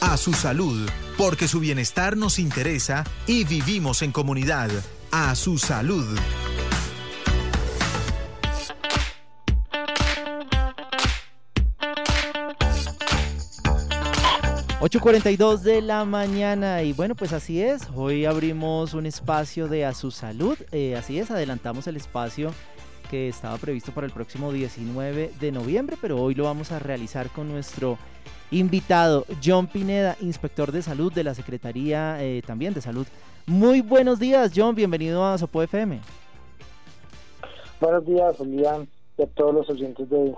a su salud, porque su bienestar nos interesa y vivimos en comunidad. A su salud. 8.42 de la mañana y bueno pues así es, hoy abrimos un espacio de A Su Salud, eh, así es, adelantamos el espacio que estaba previsto para el próximo 19 de noviembre, pero hoy lo vamos a realizar con nuestro invitado John Pineda, inspector de salud de la Secretaría eh, también de Salud. Muy buenos días John, bienvenido a Sopo FM. Buenos días Julián y a todos los oyentes de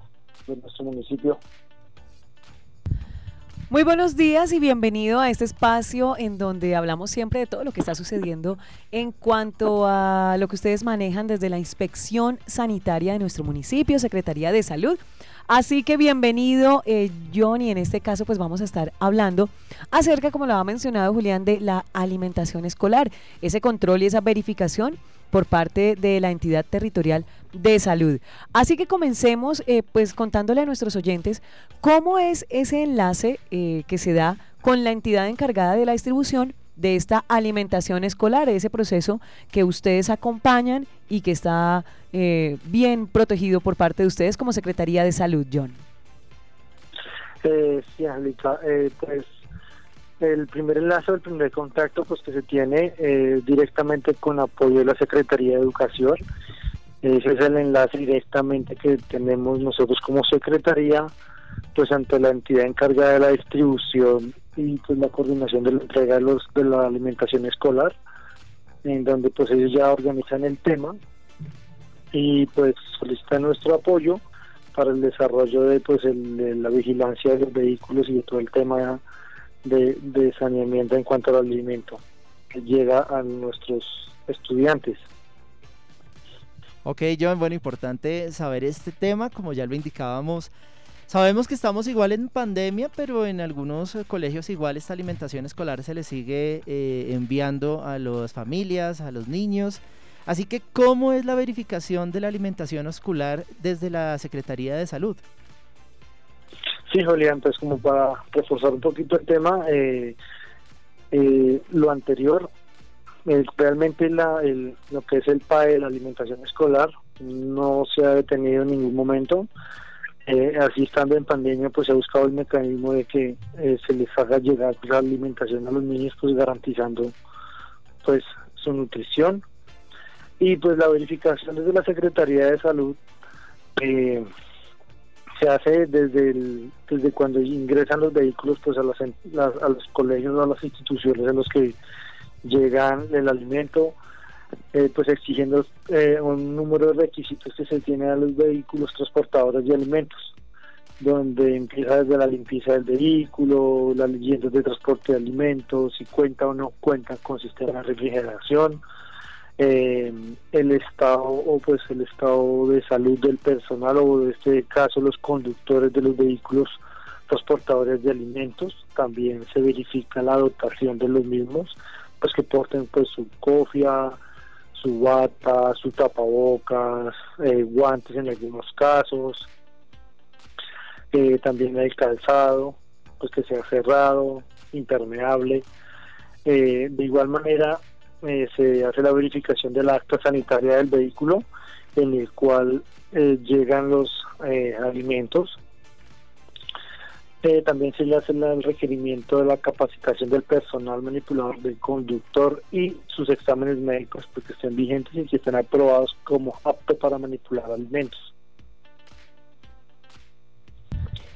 nuestro municipio. Muy buenos días y bienvenido a este espacio en donde hablamos siempre de todo lo que está sucediendo en cuanto a lo que ustedes manejan desde la inspección sanitaria de nuestro municipio, Secretaría de Salud. Así que bienvenido, eh, John, y en este caso pues vamos a estar hablando acerca, como lo ha mencionado Julián, de la alimentación escolar, ese control y esa verificación por parte de la entidad territorial de salud. Así que comencemos eh, pues contándole a nuestros oyentes cómo es ese enlace eh, que se da con la entidad encargada de la distribución de esta alimentación escolar, ese proceso que ustedes acompañan y que está eh, bien protegido por parte de ustedes como Secretaría de Salud, John. sí, Angélica, pues el primer enlace, el primer contacto pues que se tiene eh, directamente con apoyo de la Secretaría de Educación. Ese es el enlace directamente que tenemos nosotros como Secretaría, pues ante la entidad encargada de la distribución y pues la coordinación de la entrega de, los, de la alimentación escolar, en donde pues ellos ya organizan el tema y pues solicitan nuestro apoyo para el desarrollo de pues el, la vigilancia de los vehículos y de todo el tema de, saneamiento en cuanto al alimento que llega a nuestros estudiantes. Ok, John, bueno, importante saber este tema, como ya lo indicábamos. Sabemos que estamos igual en pandemia, pero en algunos eh, colegios igual esta alimentación escolar se le sigue eh, enviando a las familias, a los niños. Así que, ¿cómo es la verificación de la alimentación escolar desde la Secretaría de Salud? Sí, Julián, pues como para reforzar un poquito el tema, eh, eh, lo anterior, realmente la, el, lo que es el PAE, la alimentación escolar, no se ha detenido en ningún momento. Eh, así estando en pandemia, pues se ha buscado el mecanismo de que se les haga llegar la alimentación a los niños, pues garantizando pues su nutrición. Y pues la verificación desde la Secretaría de Salud eh, se hace desde el, desde cuando ingresan los vehículos pues a, a los colegios o a las instituciones en los que llegan el alimento eh, pues exigiendo eh, un número de requisitos que se tiene a los vehículos transportadores de alimentos donde empieza desde la limpieza del vehículo, las leyendas de transporte de alimentos, si cuenta o no cuenta con sistema de refrigeración, eh, el estado o pues el estado de salud del personal o en este caso los conductores de los vehículos transportadores de alimentos. También se verifica la dotación de los mismos pues que porten pues su cofia su bata su tapabocas eh, guantes en algunos casos eh, también el calzado pues que sea cerrado impermeable. Eh, de igual manera se hace la verificación de la acta sanitaria del vehículo en el cual llegan los eh, también se le hace el requerimiento de la capacitación del personal manipulador del conductor y sus exámenes médicos porque pues, estén vigentes y que estén aprobados como apto para manipular alimentos.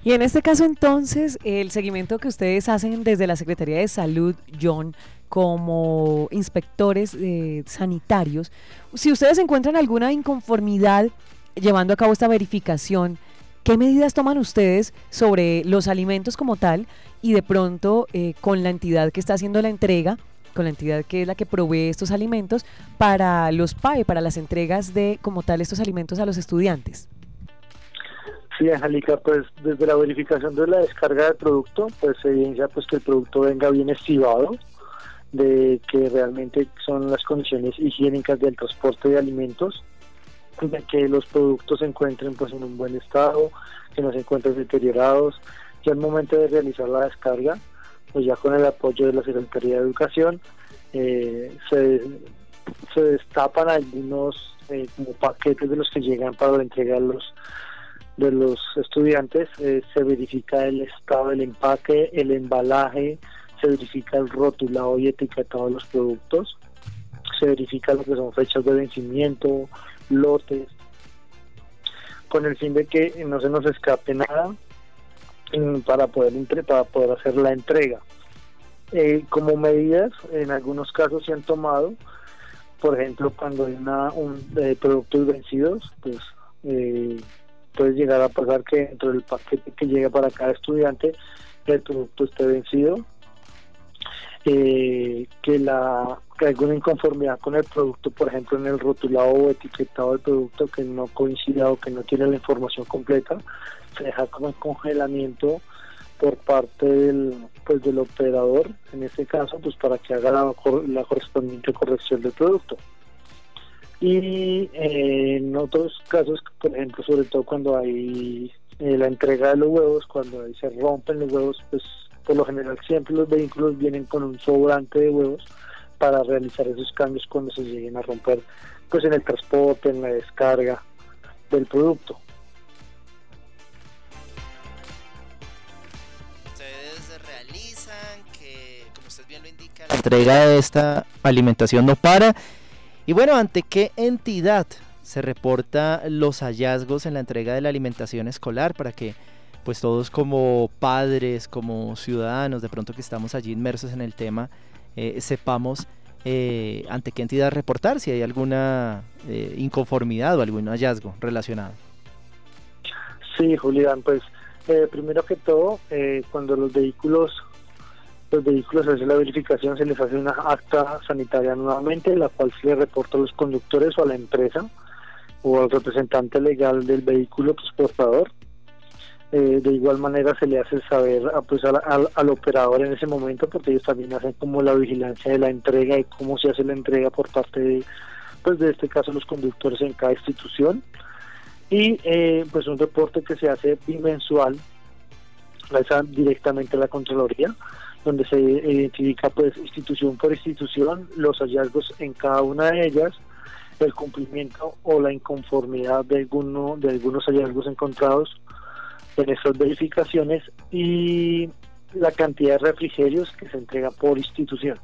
Y en este caso entonces, el seguimiento que ustedes hacen desde la Secretaría de Salud, John, como inspectores eh, sanitarios, si ustedes encuentran alguna inconformidad llevando a cabo esta verificación, ¿qué medidas toman ustedes sobre los alimentos como tal y de pronto eh, con la entidad que está haciendo la entrega? con la entidad que es la que provee estos alimentos para los PAE, para las entregas de como tal estos alimentos a los estudiantes. Sí, Angélica, pues desde la verificación de la descarga del producto, pues se evidencia pues que el producto venga bien estivado, de que realmente son las condiciones higiénicas del transporte de alimentos, de que los productos se encuentren pues en un buen estado, que no se encuentren deteriorados, y al momento de realizar la descarga, pues ya con el apoyo de la Secretaría de Educación, eh, se, se destapan algunos eh, paquetes de los que llegan para la entrega de los, de los estudiantes, eh, se verifica el estado del empaque, el embalaje, se verifica el rotulado y etiquetado de los productos, se verifica lo que son fechas de vencimiento, lotes, con el fin de que no se nos escape nada para poder para poder hacer la entrega. Eh, como medidas, en algunos casos se han tomado, por ejemplo, cuando hay una, un, eh, productos vencidos, pues eh, puede llegar a pasar que dentro del paquete que llega para cada estudiante el producto esté vencido, que la alguna inconformidad con el producto, por ejemplo, en el rotulado o etiquetado del producto que no coincida o que no tiene la información completa, se deja como en congelamiento por parte del pues del operador en este caso pues para que haga la, correspondiente corrección del producto. Y eh, en otros casos por ejemplo sobre todo cuando hay eh, la entrega de los huevos cuando se rompen los huevos pues por lo general siempre los vehículos vienen con un sobrante de huevos para realizar esos cambios cuando se lleguen a romper pues en el transporte en la descarga del producto la entrega de esta alimentación no para. Y bueno, ¿ante qué entidad se reporta los hallazgos en la entrega de la alimentación escolar para que pues todos como padres, como ciudadanos, de pronto que estamos allí inmersos en el tema, eh, sepamos eh, ante qué entidad reportar si hay alguna eh, inconformidad o algún hallazgo relacionado. Sí, Julián, pues primero que todo, cuando los vehículos los vehículos se hace la verificación, se les hace una acta sanitaria nuevamente, la cual se le reporta a los conductores o a la empresa o al representante legal del vehículo transportador. Eh, de igual manera se le hace saber pues, al, operador en ese momento, porque ellos también hacen como la vigilancia de la entrega y cómo se hace la entrega por parte de, pues de este caso, los conductores en cada institución. Y eh, pues un reporte que se hace bimensual, directamente a la Contraloría, donde se identifica pues institución por institución los hallazgos en cada una de ellas, el cumplimiento o la inconformidad de alguno de algunos hallazgos encontrados en esas verificaciones y la cantidad de refrigerios que se entrega por institución.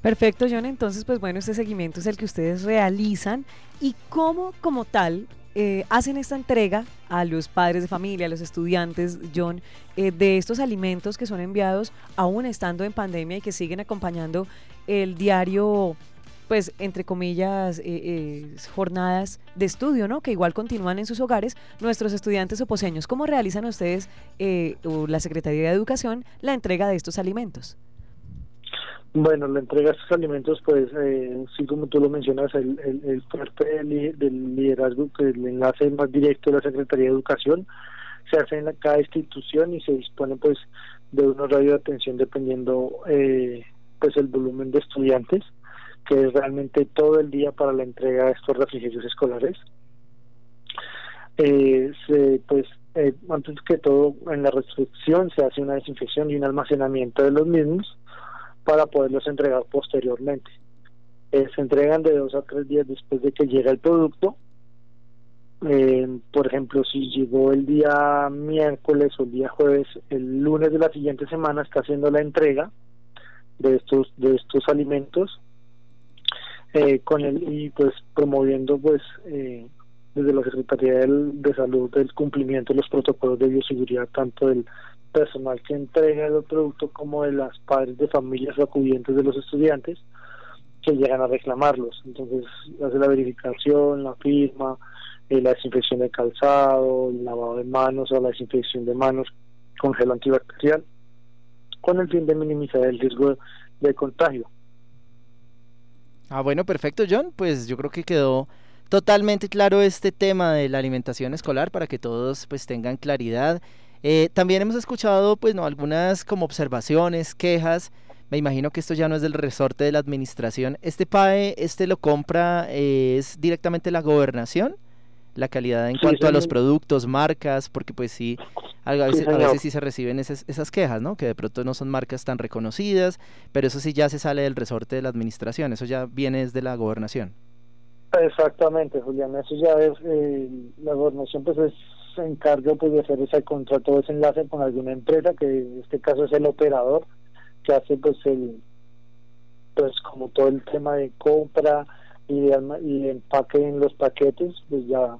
Perfecto, John. Entonces, pues bueno, este seguimiento es el que ustedes realizan y cómo como tal eh, hacen esta entrega a los padres de familia, a los estudiantes, John, eh, de estos alimentos que son enviados aún estando en pandemia y que siguen acompañando el diario, pues, entre comillas, eh, jornadas de estudio, ¿no? Que igual continúan en sus hogares nuestros estudiantes oposeños. ¿Cómo realizan ustedes, o la Secretaría de Educación, la entrega de estos alimentos? Bueno, la entrega de estos alimentos, pues, eh, sí como tú lo mencionas, el, el, fuerte del, liderazgo, que el enlace más directo de la Secretaría de Educación, se hace en cada institución y se dispone, pues, de un horario de atención dependiendo, eh, pues, el volumen de estudiantes, que es realmente todo el día para la entrega de estos refrigerios escolares. Eh, pues, eh, antes que todo, en la restricción se hace una desinfección y un almacenamiento de los mismos para poderlos entregar posteriormente. Eh, se entregan de dos a tres días después de que llega el producto. Por ejemplo, si llegó el día miércoles o el día jueves, el lunes de la siguiente semana está haciendo la entrega de estos de estos alimentos eh, con el y pues promoviendo pues desde la Secretaría de Salud el cumplimiento de los protocolos de bioseguridad tanto del personal que entrega el producto como de las padres de familias acudientes de los estudiantes que llegan a reclamarlos. Entonces hace la verificación, la firma, eh, la desinfección de calzado, el lavado de manos o la desinfección de manos con gel antibacterial, con el fin de minimizar el riesgo de, contagio. Ah, bueno, perfecto, John. Pues yo creo que quedó totalmente claro este tema de la alimentación escolar para que todos pues tengan claridad eh, también hemos escuchado, pues, no, algunas como observaciones, quejas. Me imagino que esto ya no es del resorte de la administración. ¿Este PAE, este lo compra, eh, es directamente la gobernación? La calidad en cuanto a los productos, marcas, porque pues sí, A veces, a veces sí se reciben esas, esas quejas, ¿no? Que de pronto no son marcas tan reconocidas, pero eso sí ya se sale del resorte de la administración, eso ya viene desde la gobernación. Exactamente, Julián, eso ya es, eh, la gobernación pues es, se encarga pues de hacer ese contrato, ese enlace con alguna empresa, que en este caso es el operador, que hace pues el, pues como todo el tema de compra y de, y empaque en los paquetes, pues ya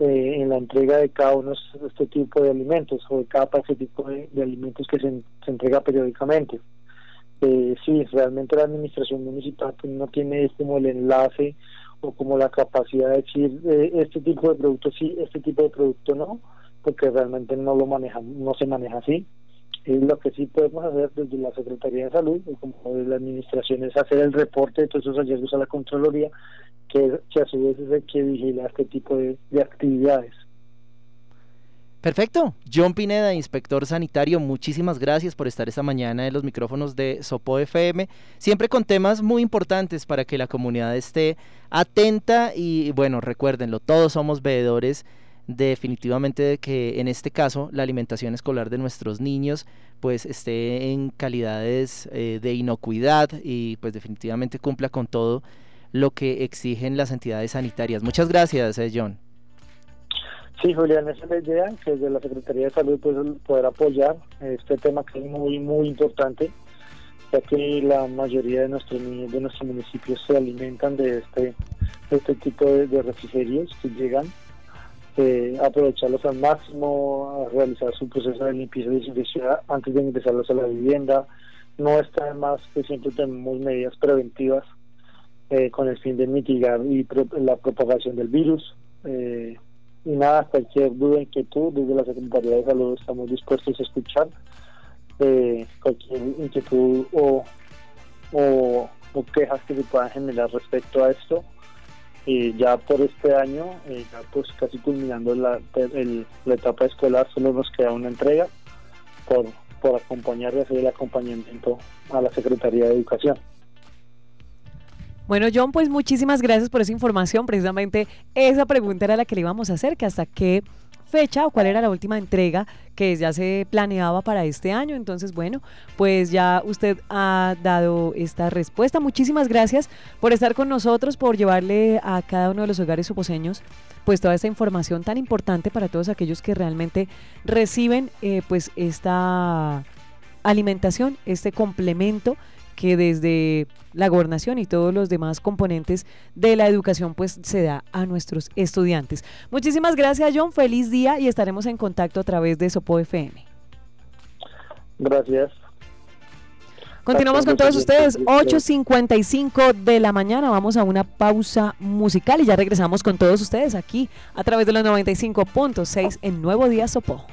eh, en la entrega de cada uno de este tipo de alimentos o de cada paquetico de, de alimentos que se, se entrega periódicamente. Eh, sí, realmente la administración municipal pues, no tiene como el enlace o como la capacidad de decir eh, este tipo de producto sí, este tipo de producto no, porque realmente no lo maneja, no se maneja así. Y lo que sí podemos hacer desde la Secretaría de Salud o como de la Administración es hacer el reporte de todos esos hallazgos a la Contraloría, que, que a su vez es el que vigila este tipo de, de actividades. Perfecto. John Pineda, inspector sanitario, muchísimas gracias por estar esta mañana en los micrófonos de Sopo FM, siempre con temas muy importantes para que la comunidad esté atenta y bueno, recuérdenlo, todos somos veedores definitivamente de que en este caso la alimentación escolar de nuestros niños pues esté en calidades eh, de inocuidad y pues definitivamente cumpla con todo lo que exigen las entidades sanitarias. Muchas gracias, eh, John. Sí, Julián, esa es la idea, que desde la Secretaría de Salud pues, poder apoyar este tema que es muy, muy importante, ya que la mayoría de nuestros niños de nuestros municipios se alimentan de este, este tipo de, refrigerios que llegan, eh, aprovecharlos al máximo, realizar su proceso de limpieza y desinfección antes de ingresarlos a la vivienda. No está de más que siempre tenemos medidas preventivas eh, con el fin de mitigar y la propagación del virus. Eh, y nada, cualquier duda, inquietud, desde la Secretaría de Salud estamos dispuestos a escuchar eh, cualquier inquietud o, o, quejas que se puedan generar respecto a esto. Y ya por este año, eh, ya pues casi culminando la, la etapa escolar, solo nos queda una entrega por, por acompañar y hacer el acompañamiento a la Secretaría de Educación. Bueno, John, pues muchísimas gracias por esa información. Precisamente esa pregunta era la que le íbamos a hacer, que hasta qué fecha o cuál era la última entrega que ya se planeaba para este año. Entonces, bueno, pues ya usted ha dado esta respuesta. Muchísimas gracias por estar con nosotros, por llevarle a cada uno de los hogares suposeños pues toda esta información tan importante para todos aquellos que realmente reciben eh, pues esta alimentación, este complemento que desde la gobernación y todos los demás componentes de la educación pues se da a nuestros estudiantes. Muchísimas gracias John, feliz día y estaremos en contacto a través de Sopo FM. Gracias. Continuamos con todos ustedes, 8.55 de la mañana, vamos a una pausa musical y ya regresamos con todos ustedes aquí a través de los 95.6 en Nuevo Día Sopo.